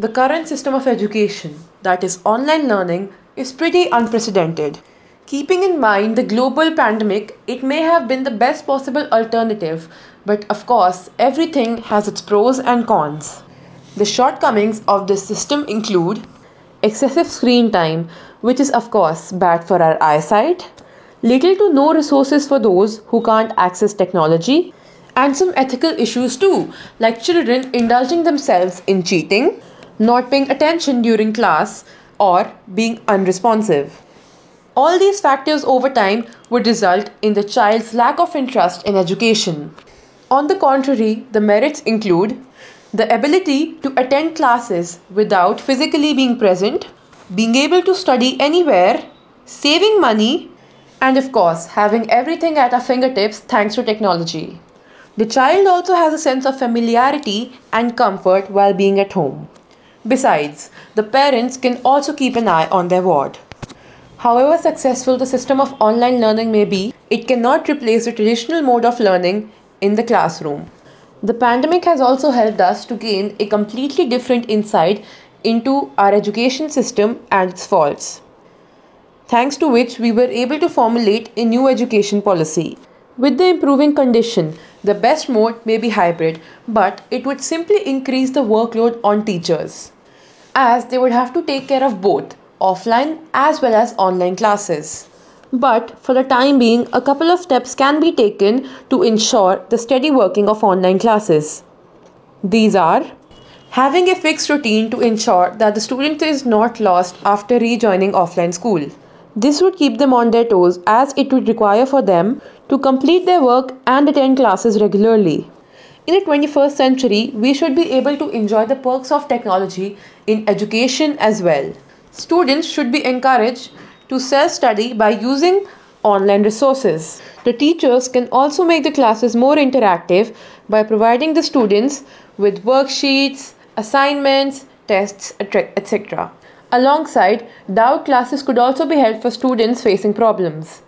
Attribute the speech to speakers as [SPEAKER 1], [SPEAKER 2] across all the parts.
[SPEAKER 1] The current system of education, that is online learning, is pretty unprecedented. Keeping in mind the global pandemic, it may have been the best possible alternative, but of course, everything has its pros and cons. The shortcomings of this system include excessive screen time, which is, of course, bad for our eyesight, little to no resources for those who can't access technology, and some ethical issues too, like children indulging themselves in cheating not paying attention during class, or being unresponsive. All these factors over time would result in the child's lack of interest in education. On the contrary, the merits include the ability to attend classes without physically being present, being able to study anywhere, saving money, and of course, having everything at our fingertips thanks to technology. The child also has a sense of familiarity and comfort while being at home. Besides, the parents can also keep an eye on their ward. However successful the system of online learning may be, it cannot replace the traditional mode of learning in the classroom. The pandemic has also helped us to gain a completely different insight into our education system and its faults, thanks to which we were able to formulate a new education policy. With the improving condition, the best mode may be hybrid, but it would simply increase the workload on teachers as they would have to take care of both offline as well as online classes. But for the time being, a couple of steps can be taken to ensure the steady working of online classes. These are having a fixed routine to ensure that the student is not lost after rejoining offline school. This would keep them on their toes as it would require for them to complete their work and attend classes regularly. In the 21st century, we should be able to enjoy the perks of technology in education as well. Students should be encouraged to self study by using online resources. The teachers can also make the classes more interactive by providing the students with worksheets, assignments, tests, etc. Alongside, doubt classes could also be held for students facing problems.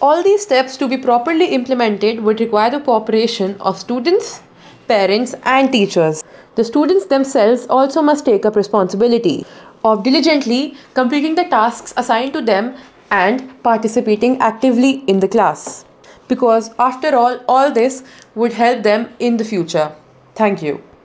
[SPEAKER 1] All these steps to be properly implemented would require the cooperation of students, parents, and teachers. The students themselves also must take up responsibility of diligently completing the tasks assigned to them and participating actively in the class. Because after all, all this would help them in the future. Thank you.